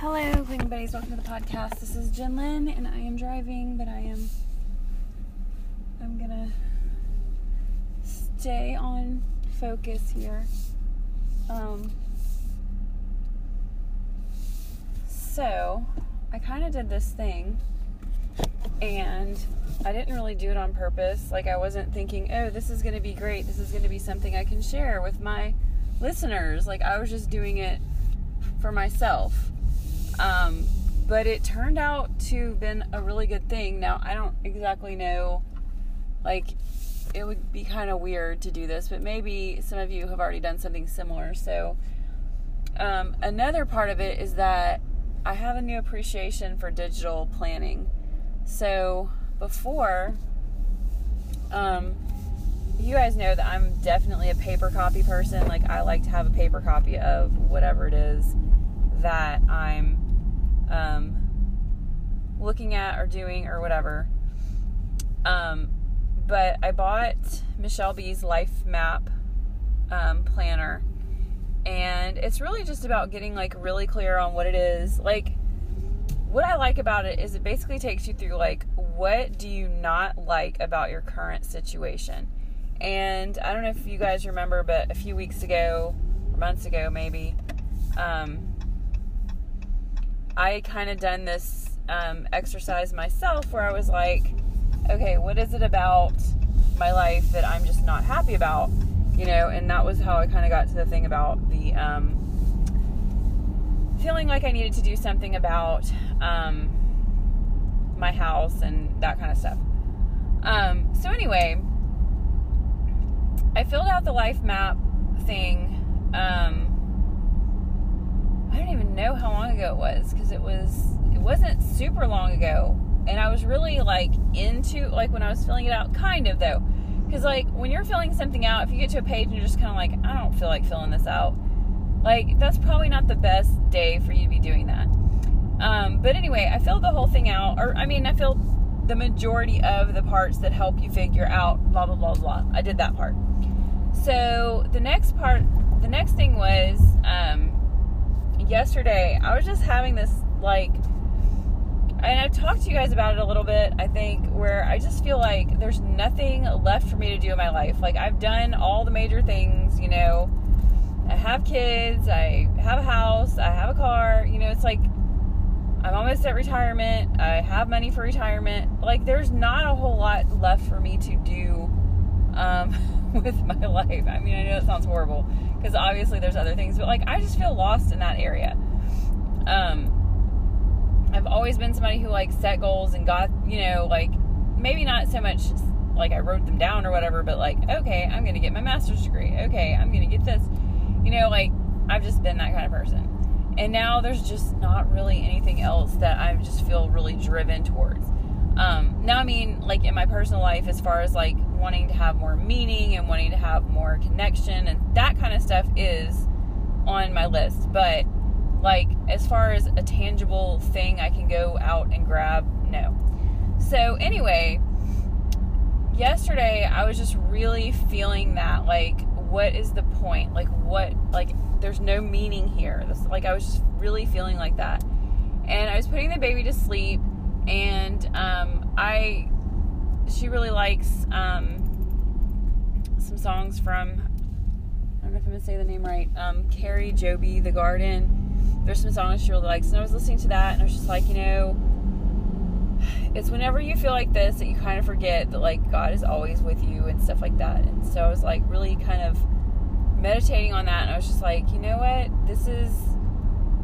Hello, Cleaning Buddies. Welcome to the podcast. This is Jen Lynn, and I am driving, but I am I'm gonna stay on focus here. Um, so I kind of did this thing, and I didn't really do it on purpose. Like I wasn't thinking, oh, this is gonna be great. This is gonna be something I can share with my listeners. Like I was just doing it for myself. Um, but it turned out to have been a really good thing. Now I don't exactly know, like it would be kind of weird to do this, but maybe some of you have already done something similar. So um, another part of it is that I have a new appreciation for digital planning. So before, um, you guys know that I'm definitely a paper copy person. Like I like to have a paper copy of whatever it is that I'm um, looking at or doing or whatever. Um, but I bought Michelle B's Life Map um, planner, and it's really just about getting like really clear on what it is. Like, what I like about it is it basically takes you through like what do you not like about your current situation. And I don't know if you guys remember, but a few weeks ago, or months ago maybe, um, I kind of done this um, exercise myself where I was like, okay, what is it about my life that I'm just not happy about? You know, and that was how I kind of got to the thing about the um, feeling like I needed to do something about um, my house and that kind of stuff. Um, so, anyway, I filled out the life map thing. I don't even know how long ago it was because it was it wasn't super long ago, and I was really like into like when I was filling it out, kind of though, because like when you're filling something out, if you get to a page and you're just kind of like, I don't feel like filling this out, like that's probably not the best day for you to be doing that. Um, but anyway, I filled the whole thing out, or I mean, I filled the majority of the parts that help you figure out blah blah blah blah. I did that part. So the next part, the next thing was. Um, yesterday I was just having this like and I've talked to you guys about it a little bit, I think, where I just feel like there's nothing left for me to do in my life. Like I've done all the major things, you know. I have kids, I have a house, I have a car, you know, it's like I'm almost at retirement. I have money for retirement. Like there's not a whole lot left for me to do um, with my life. I mean, I know it sounds horrible because obviously there's other things, but like I just feel lost in that area. Um, I've always been somebody who like set goals and got, you know, like maybe not so much like I wrote them down or whatever, but like, okay, I'm going to get my master's degree. Okay, I'm going to get this. You know, like I've just been that kind of person. And now there's just not really anything else that I just feel really driven towards. Um, now, I mean, like in my personal life, as far as like wanting to have more meaning and wanting to have more connection and that kind of stuff is on my list. But like as far as a tangible thing I can go out and grab, no. So anyway, yesterday I was just really feeling that like what is the point? Like what like there's no meaning here. This like I was just really feeling like that. And I was putting the baby to sleep and um I she really likes um, some songs from I don't know if I'm gonna say the name right. Um, Kari Jobe, The Garden. There's some songs she really likes, and I was listening to that, and I was just like, you know, it's whenever you feel like this that you kind of forget that like God is always with you and stuff like that. And so I was like really kind of meditating on that, and I was just like, you know what, this is,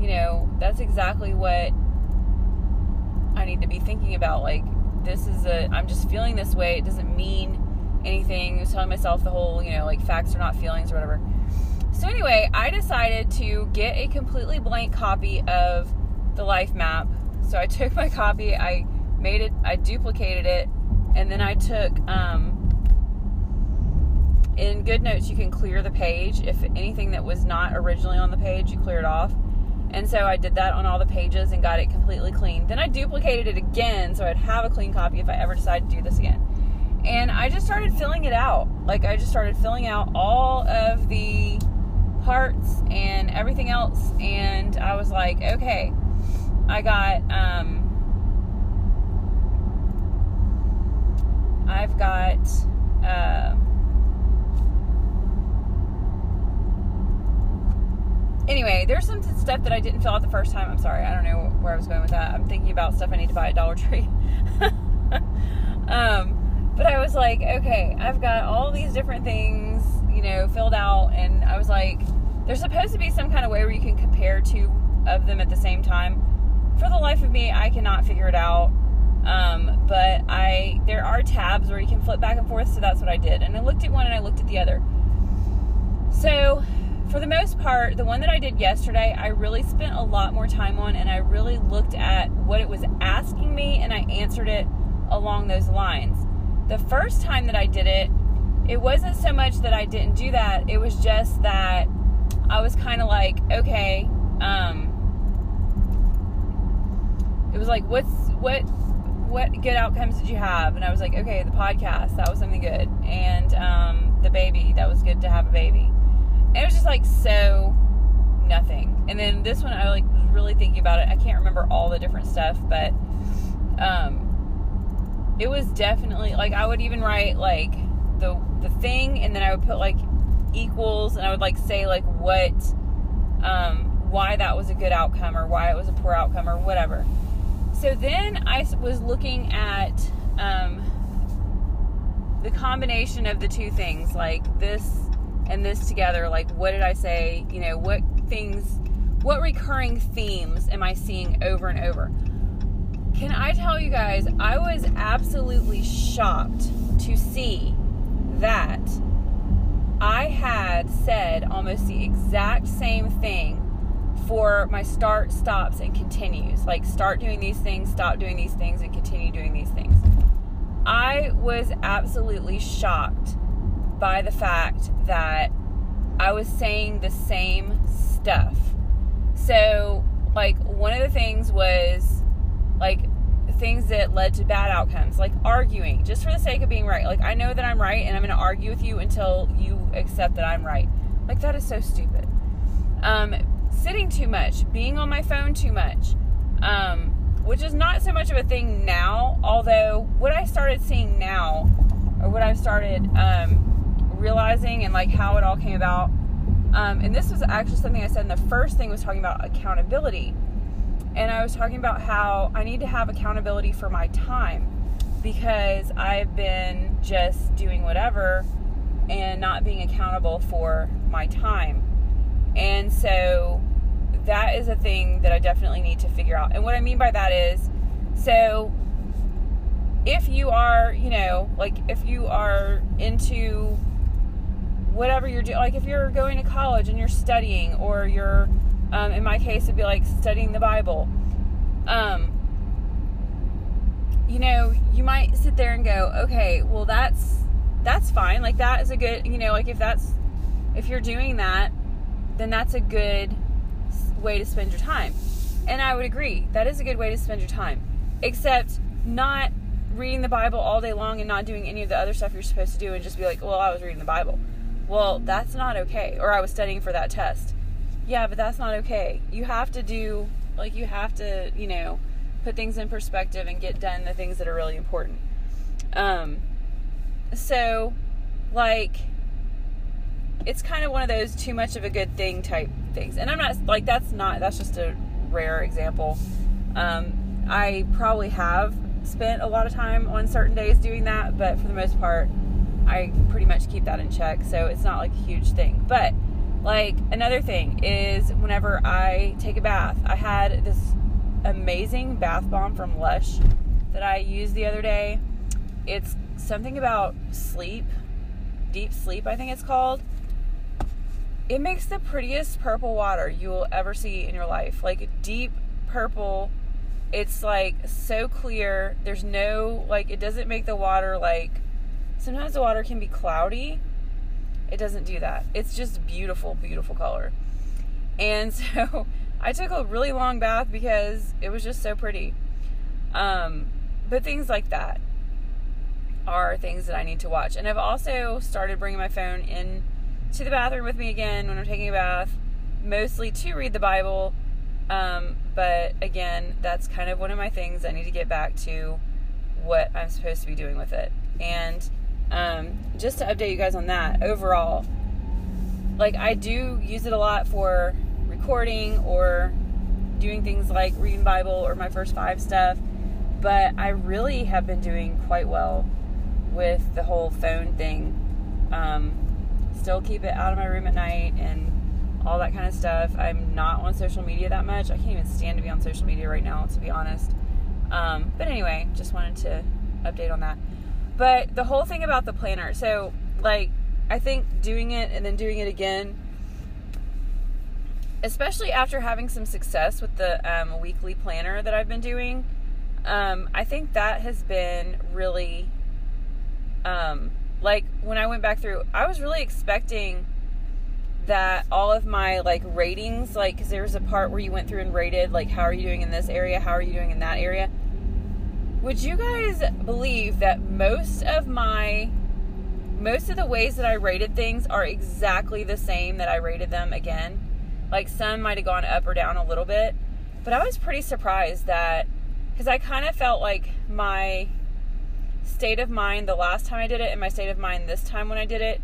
you know, that's exactly what I need to be thinking about, like this is a I'm just feeling this way. It doesn't mean anything. I was telling myself the whole, you know, like facts are not feelings or whatever. So anyway, I decided to get a completely blank copy of the life map. So I took my copy, I made it, I duplicated it, and then I took um, in GoodNotes you can clear the page if anything that was not originally on the page you clear it off and so I did that on all the pages and got it completely clean. Then I duplicated it again so I'd have a clean copy if I ever decided to do this again. And I just started filling it out. Like I just started filling out all of the parts and everything else. And I was like, okay, I got um I've got uh anyway, there's some stuff that I didn't fill out the first time. I'm sorry, I don't know where I was going with that. I'm thinking about stuff I need to buy at Dollar Tree. um, but I was like, okay, I've got all these different things, you know, filled out, and I was like, there's supposed to be some kind of way where you can compare two of them at the same time. For the life of me, I cannot figure it out. Um, but I there are tabs where you can flip back and forth, so that's what I did. And I looked at one and I looked at the other. So for the most part, the one that I did yesterday, I really spent a lot more time on and I really looked at what it was asking me and I answered it along those lines. The first time that I did it, it wasn't so much that I didn't do that, it was just that I was kind of like, okay, um, it was like, what's, what, what good outcomes did you have? And I was like, okay, the podcast, that was something good. And, um, the baby, that was good to have a baby. It was just like so nothing. And then this one, I like was really thinking about it. I can't remember all the different stuff, but, um, it was definitely like I would even write like the the thing and then I would put like equals and I would like say like what um why that was a good outcome or why it was a poor outcome or whatever. So then I was looking at um the combination of the two things like this and this together like what did I say, you know, what things what recurring themes am I seeing over and over? Can I tell you guys, I was absolutely shocked to see that I had said almost the exact same thing for my start, stops, and continues. Like, start doing these things, stop doing these things, and continue doing these things. I was absolutely shocked by the fact that I was saying the same stuff. So, like, one of the things was like things that led to bad outcomes, like arguing just for the sake of being right. Like, I know that I'm right and I'm going to argue with you until you accept that I'm right. Like, that is so stupid. Um, sitting too much, being on my phone too much, um, which is not so much of a thing now, although what I started seeing now, or what I've started um, realizing and like how it all came about. Um, and this was actually something I said in the first thing was talking about accountability and I was talking about how I need to have accountability for my time because I've been just doing whatever and not being accountable for my time. And so that is a thing that I definitely need to figure out. And what I mean by that is so if you are, you know, like if you are into whatever you're doing, like if you're going to college and you're studying or you're um, in my case, it'd be like studying the Bible. Um, you know, you might sit there and go, okay, well, that's that's fine. Like that is a good, you know, like if that's if you're doing that, then that's a good way to spend your time. And I would agree, that is a good way to spend your time. Except not reading the Bible all day long and not doing any of the other stuff you're supposed to do and just be like, well, I was reading the Bible. Well, that's not okay. Or I was studying for that test. Yeah, but that's not okay. You have to do, like, you have to, you know, put things in perspective and get done the things that are really important. Um, so, like, it's kind of one of those too much of a good thing type things. And I'm not, like, that's not, that's just a rare example. Um, I probably have spent a lot of time on certain days doing that, but for the most part, I pretty much keep that in check. So it's not like a huge thing. But, like, another thing is whenever I take a bath, I had this amazing bath bomb from Lush that I used the other day. It's something about sleep, deep sleep, I think it's called. It makes the prettiest purple water you will ever see in your life. Like, deep purple. It's like so clear. There's no, like, it doesn't make the water like. Sometimes the water can be cloudy it doesn't do that. It's just beautiful, beautiful color. And so I took a really long bath because it was just so pretty. Um, but things like that are things that I need to watch. And I've also started bringing my phone in to the bathroom with me again when I'm taking a bath, mostly to read the Bible. Um, but again, that's kind of one of my things. I need to get back to what I'm supposed to be doing with it. And um, just to update you guys on that, overall, like I do use it a lot for recording or doing things like reading Bible or my first five stuff. But I really have been doing quite well with the whole phone thing. Um, still keep it out of my room at night and all that kind of stuff. I'm not on social media that much. I can't even stand to be on social media right now, to be honest. Um, but anyway, just wanted to update on that. But the whole thing about the planner, so like, I think doing it and then doing it again, especially after having some success with the um, weekly planner that I've been doing, um, I think that has been really, um, like, when I went back through, I was really expecting that all of my like ratings like because there was a part where you went through and rated like how are you doing in this area how are you doing in that area would you guys believe that most of my most of the ways that i rated things are exactly the same that i rated them again like some might have gone up or down a little bit but i was pretty surprised that because i kind of felt like my state of mind the last time i did it and my state of mind this time when i did it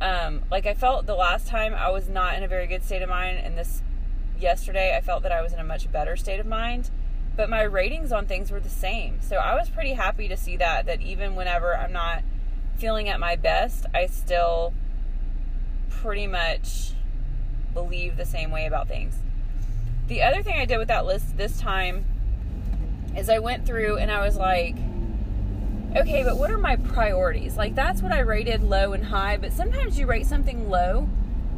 um, like I felt the last time I was not in a very good state of mind, and this yesterday I felt that I was in a much better state of mind. But my ratings on things were the same, so I was pretty happy to see that. That even whenever I'm not feeling at my best, I still pretty much believe the same way about things. The other thing I did with that list this time is I went through and I was like, okay, but what are my priorities? Like, that's what I rated low and high, but sometimes you rate something low,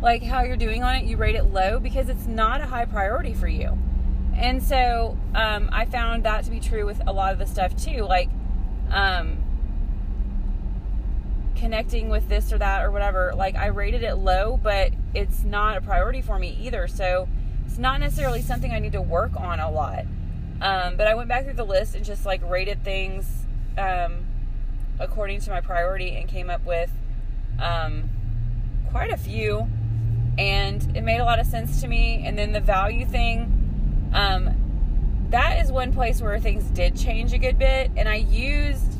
like how you're doing on it, you rate it low because it's not a high priority for you. And so um, I found that to be true with a lot of the stuff too, like um, connecting with this or that or whatever. Like, I rated it low, but it's not a priority for me either. So it's not necessarily something I need to work on a lot. Um, but I went back through the list and just like rated things um, according to my priority and came up with um, quite a few. And it made a lot of sense to me. And then the value thing, um, that is one place where things did change a good bit. And I used,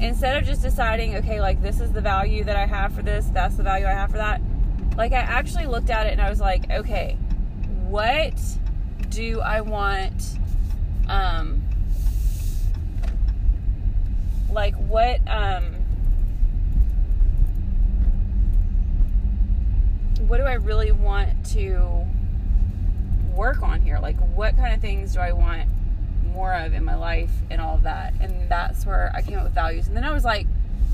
instead of just deciding, okay, like this is the value that I have for this, that's the value I have for that, like I actually looked at it and I was like, okay, what do I want? Um, like what um what do I really want to work on here? Like what kind of things do I want more of in my life and all of that? And that's where I came up with values. And then I was like,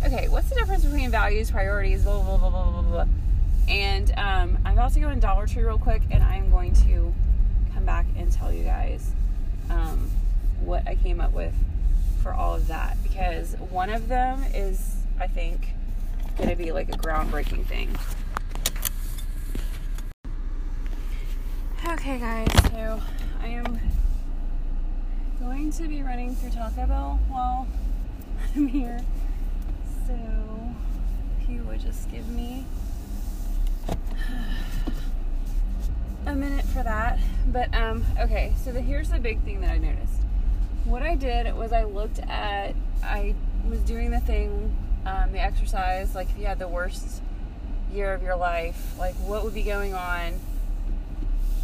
okay, what's the difference between values, priorities, blah blah blah blah blah blah. And um, I'm about to go in Dollar Tree real quick, and I'm going to come back and tell you guys um, what I came up with for all of that because one of them is, I think, going to be like a groundbreaking thing. Okay, guys, so I am going to be running through Taco Bell while I'm here. So, if you would just give me a minute for that. But, um, okay, so the, here's the big thing that I noticed what I did was I looked at, I was doing the thing, um, the exercise, like if you had the worst year of your life, like what would be going on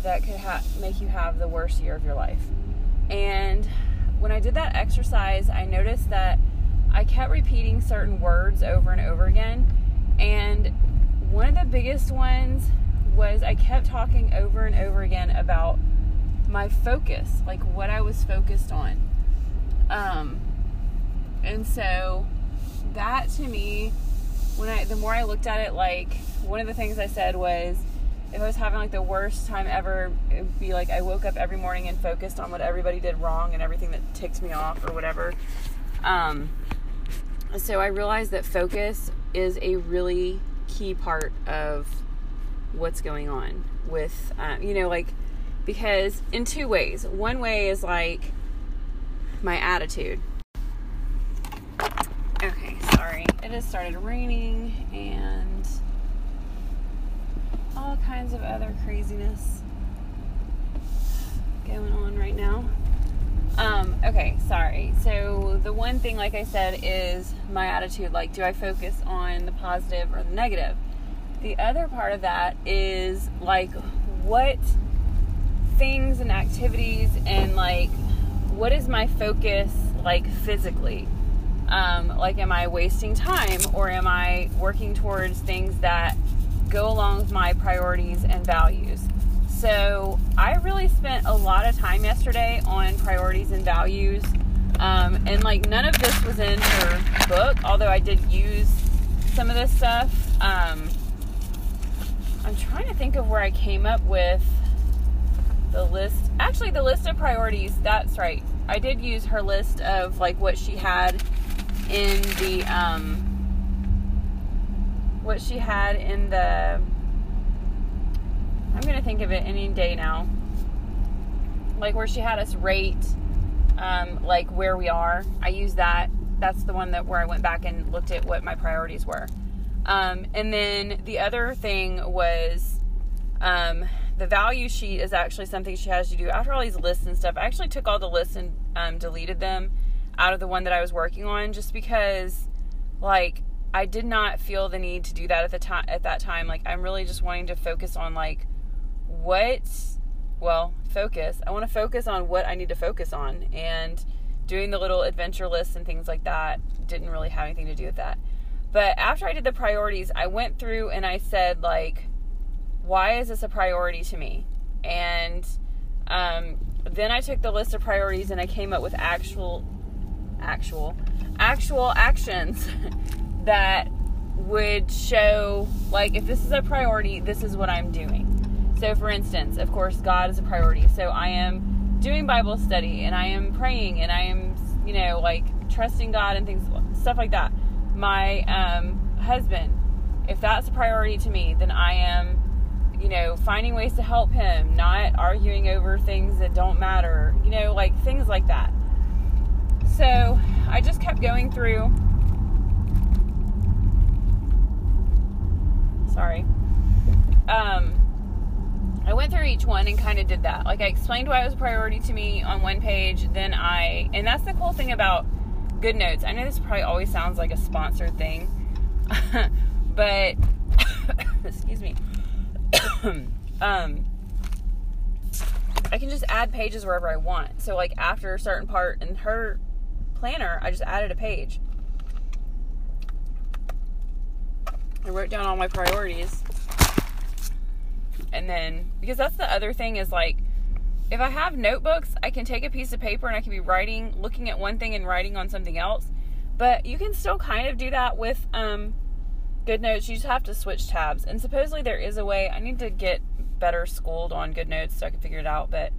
that could ha- make you have the worst year of your life. And when I did that exercise, I noticed that I kept repeating certain words over and over again. And one of the biggest ones was I kept talking over and over again about my focus, like what I was focused on. Um, and so that to me, when I the more I looked at it, like one of the things I said was, if I was having like the worst time ever, it would be like I woke up every morning and focused on what everybody did wrong and everything that ticked me off or whatever. Um, so I realized that focus is a really key part of what's going on with, uh, you know, like because in two ways. One way is like my attitude. Okay, sorry. It has started raining and all kinds of other craziness going on right now. okay, sorry. So the one thing, like I said, is my attitude. Like, do I focus on the positive or the negative? The other part of that is like, what things and activities and like, what is my focus like physically? Um, like, am I wasting time or am I working towards things that go along with my priorities and values? So, I really spent a lot of time yesterday on priorities and values. Um, and like, none of this was in her book, although I did use some of this stuff. Um, I'm trying to think of where I came up with the list. Actually, the list of priorities, that's right. I did use her list of like what she had in the um, what she had in the I'm gonna think of it any day now. Like where she had us rate um, like where we are. I use that. That's the one that where I went back and looked at what my priorities were. Um, and then the other thing was um, the value sheet is actually something she has to do after all these lists and stuff. I actually took all the lists and um, deleted them out of the one that I was working on just because like I did not feel the need to do that at the time at that time. Like I'm really just wanting to focus on like what well focus. I want to focus on what I need to focus on and doing the little adventure lists and things like that didn't really have anything to do with that. But after I did the priorities I went through and I said like why is this a priority to me? And um, then I took the list of priorities and I came up with actual actual actual actions that would show like if this is a priority this is what i'm doing. So for instance of course god is a priority. So i am doing bible study and i am praying and i am you know like trusting god and things stuff like that. My um, husband if that's a priority to me then i am you know finding ways to help him not arguing over things that don't matter you know like things like that. So I just kept going through. Sorry. Um, I went through each one and kind of did that. Like I explained why it was a priority to me on one page. Then I, and that's the cool thing about Good Notes. I know this probably always sounds like a sponsored thing, but excuse me. um, I can just add pages wherever I want. So like after a certain part in her planner, I just added a page. I wrote down all my priorities. And then, because that's the other thing is like, if I have notebooks, I can take a piece of paper and I can be writing, looking at one thing and writing on something else. But you can still kind of do that with um, Good Notes. You just have to switch tabs. And supposedly there is a way. I need to get better schooled on Good Notes so I can figure it out. But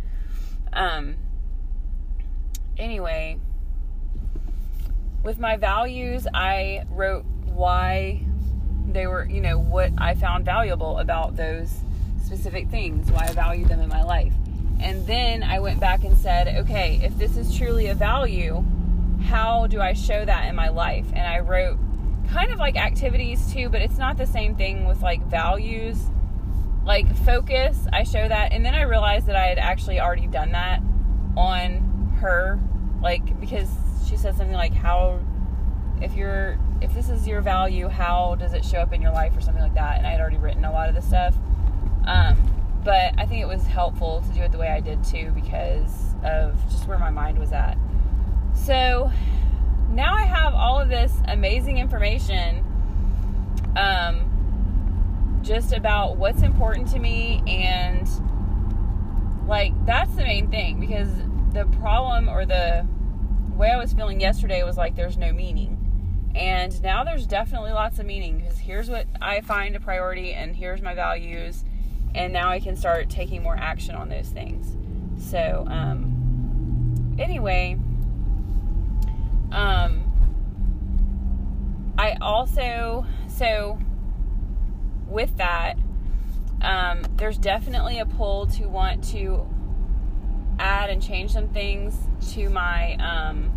um, anyway, with my values, I wrote why they were, you know, what I found valuable about those specific things, why I value them in my life. And then I went back and said, okay, if this is truly a value, how do I show that in my life? And I wrote kind of like activities too, but it's not the same thing with like values. Like focus, I show that. And then I realized that I had actually already done that on her, like, because she said something like how if you're if this is your value how does it show up in your life or something like that? And i had already written a lot of this stuff. Um, but i think it was helpful to do it the way i did too because of just where my mind was at. So now i have all of this amazing information um, just about what's important to me and like that's the main thing because the problem or the way I was feeling yesterday was like there's no meaning. And now there's definitely lots of meaning because here's what I find a priority and here's my values. And now I can start taking more action on those things. So, um, anyway, um, I also, so with that, um, there's definitely a pull to want to add and change some things to my um,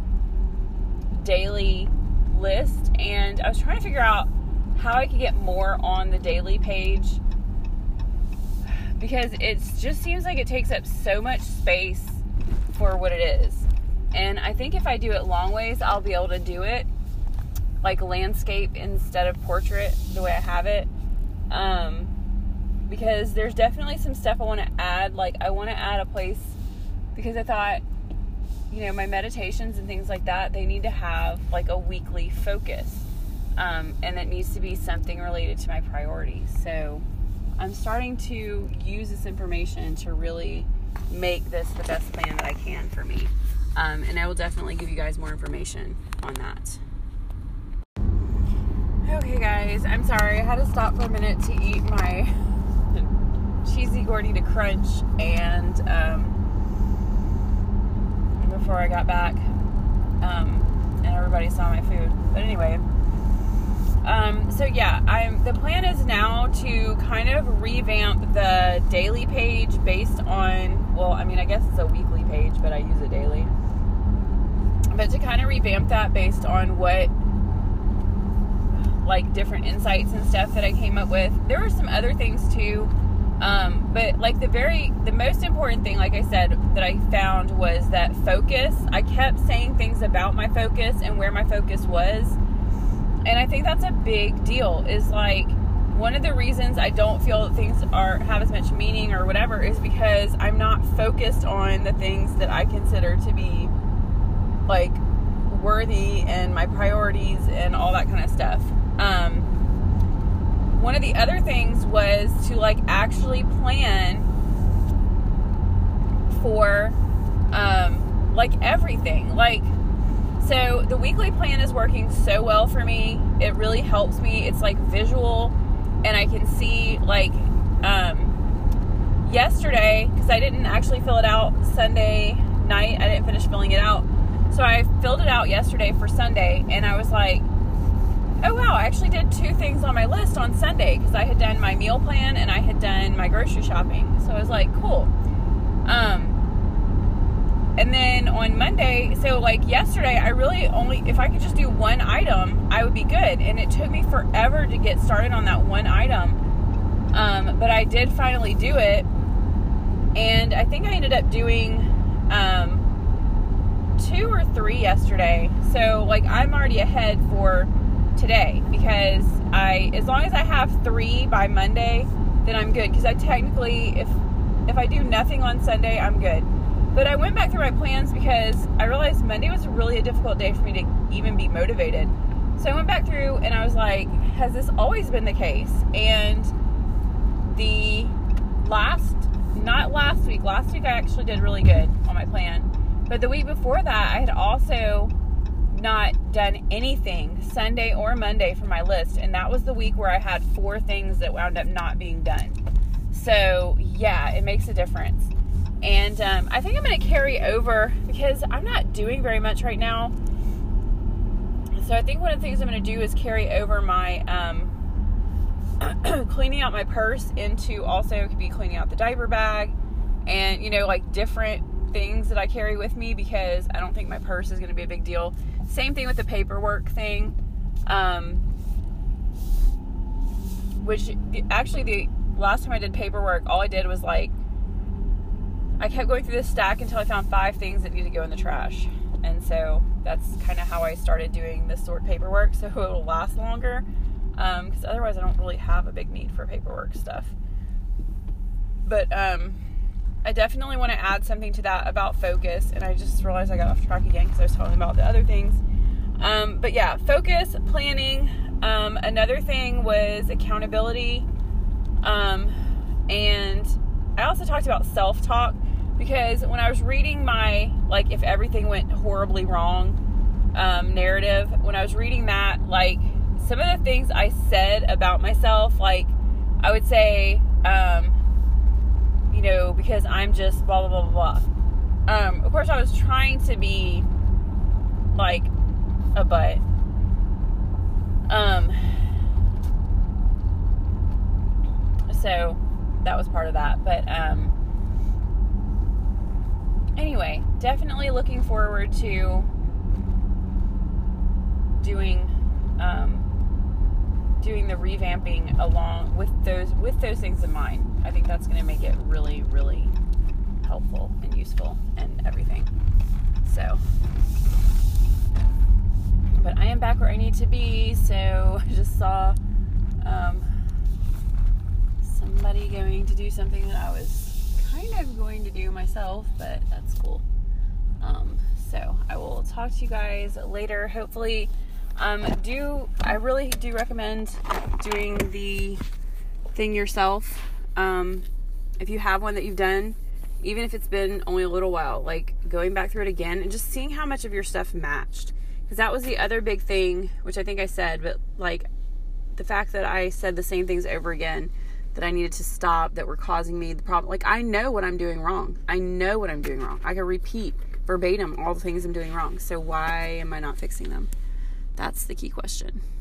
daily list, and I was trying to figure out how I could get more on the daily page because it just seems like it takes up so much space for what it is. And I think if I do it long ways, I'll be able to do it like landscape instead of portrait the way I have it. Um, because there's definitely some stuff I want to add. Like, I want to add a place because I thought, you know, my meditations and things like that, they need to have like a weekly focus. Um, and it needs to be something related to my priorities. So I'm starting to use this information to really make this the best plan that I can for me. Um, and I will definitely give you guys more information on that. Okay, guys, I'm sorry. I had to stop for a minute to eat my cheesy Gordita Crunch and um, before I got back, um, and everybody saw my food. But anyway, um, so yeah, I'm. The plan is now to kind of revamp the daily page based on. Well, I mean, I guess it's a weekly page, but I use it daily. But to kind of revamp that based on what like different insights and stuff that I came up with. There were some other things too. Um, but like the very the most important thing like i said that i found was that focus. I kept saying things about my focus and where my focus was. And i think that's a big deal is like one of the reasons i don't feel that things are have as much meaning or whatever is because i'm not focused on the things that i consider to be like worthy and my priorities and all that kind of stuff. Um, one of the other things was to like actually plan for um, like everything. Like so the weekly plan is working so well for me. It really helps me. It's like visual and i can see like um, yesterday because i didn't actually fill it out sunday night. I didn't finish filling it out. So i filled it out yesterday for sunday and i was like oh wow, I actually did two things on my list on Sunday because I had done my meal plan and I had done my grocery shopping. So I was like, cool. Um, and then on Monday, so like yesterday, I really only, if I could just do one item, I would be good. And it took me forever to get started on that one item. Um, but I did finally do it. And I think I ended up doing um, two or three yesterday. So, like, I'm already ahead for today because I, as long as I have three by Monday, then I'm good. Because I technically, if if I do nothing on Sunday, I'm good. But I went back through my plans because I realized Monday was really a difficult day for me to even be motivated. So I went back through and I was like, has this always been the case? And the last, not last week, last week I actually did really good on my plan. But the week before that, I had also not done anything Sunday or Monday for my list. And that was the week where I had four things that wound up not being done. So, yeah, it makes a difference. And um, I think I'm going to carry over because I'm not doing very much right now. So, I think one of the things I'm going to do is carry over my um, cleaning out my purse into also could be cleaning out the diaper bag and, you know, like different things that I carry with me because I don't think my purse is going to be a big deal. Same thing with the paperwork thing. Um, which actually, the last time I did paperwork, all I did was like, I kept going through this stack until I found five things that need to go in the trash. And so that's kind of how I started doing this sort of paperwork so it'll last longer. Because um, otherwise, I don't really have a big need for paperwork stuff. But, um, I definitely want to add something to that about focus. And I just realized I got off track again because I was talking about the other things. Um, but yeah, focus, planning. Um, another thing was accountability. Um, and I also talked about self talk because when I was reading my, like, if everything went horribly wrong um, narrative, when I was reading that, like, some of the things I said about myself, like, I would say, um, you know, because I'm just blah, blah, blah, blah. Um, of course, I was trying to be like a butt. Um, so that was part of that. But, um, anyway, definitely looking forward to doing, um, doing the revamping along with those with those things in mind. I think that's going to make it really, really helpful and useful and everything. So, but I am back where I need to be. So I just saw um, somebody going to do something that I was kind of going to do myself, but that's cool. Um, so I will talk to you guys later. Hopefully, um, do I really do recommend doing the thing yourself um, if you have one that you've done, even if it's been only a little while, like going back through it again and just seeing how much of your stuff matched. Because that was the other big thing, which I think I said, but like the fact that I said the same things over again that I needed to stop that were causing me the problem. Like I know what I'm doing wrong. I know what I'm doing wrong. I can repeat verbatim all the things I'm doing wrong. So why am I not fixing them? That's the key question.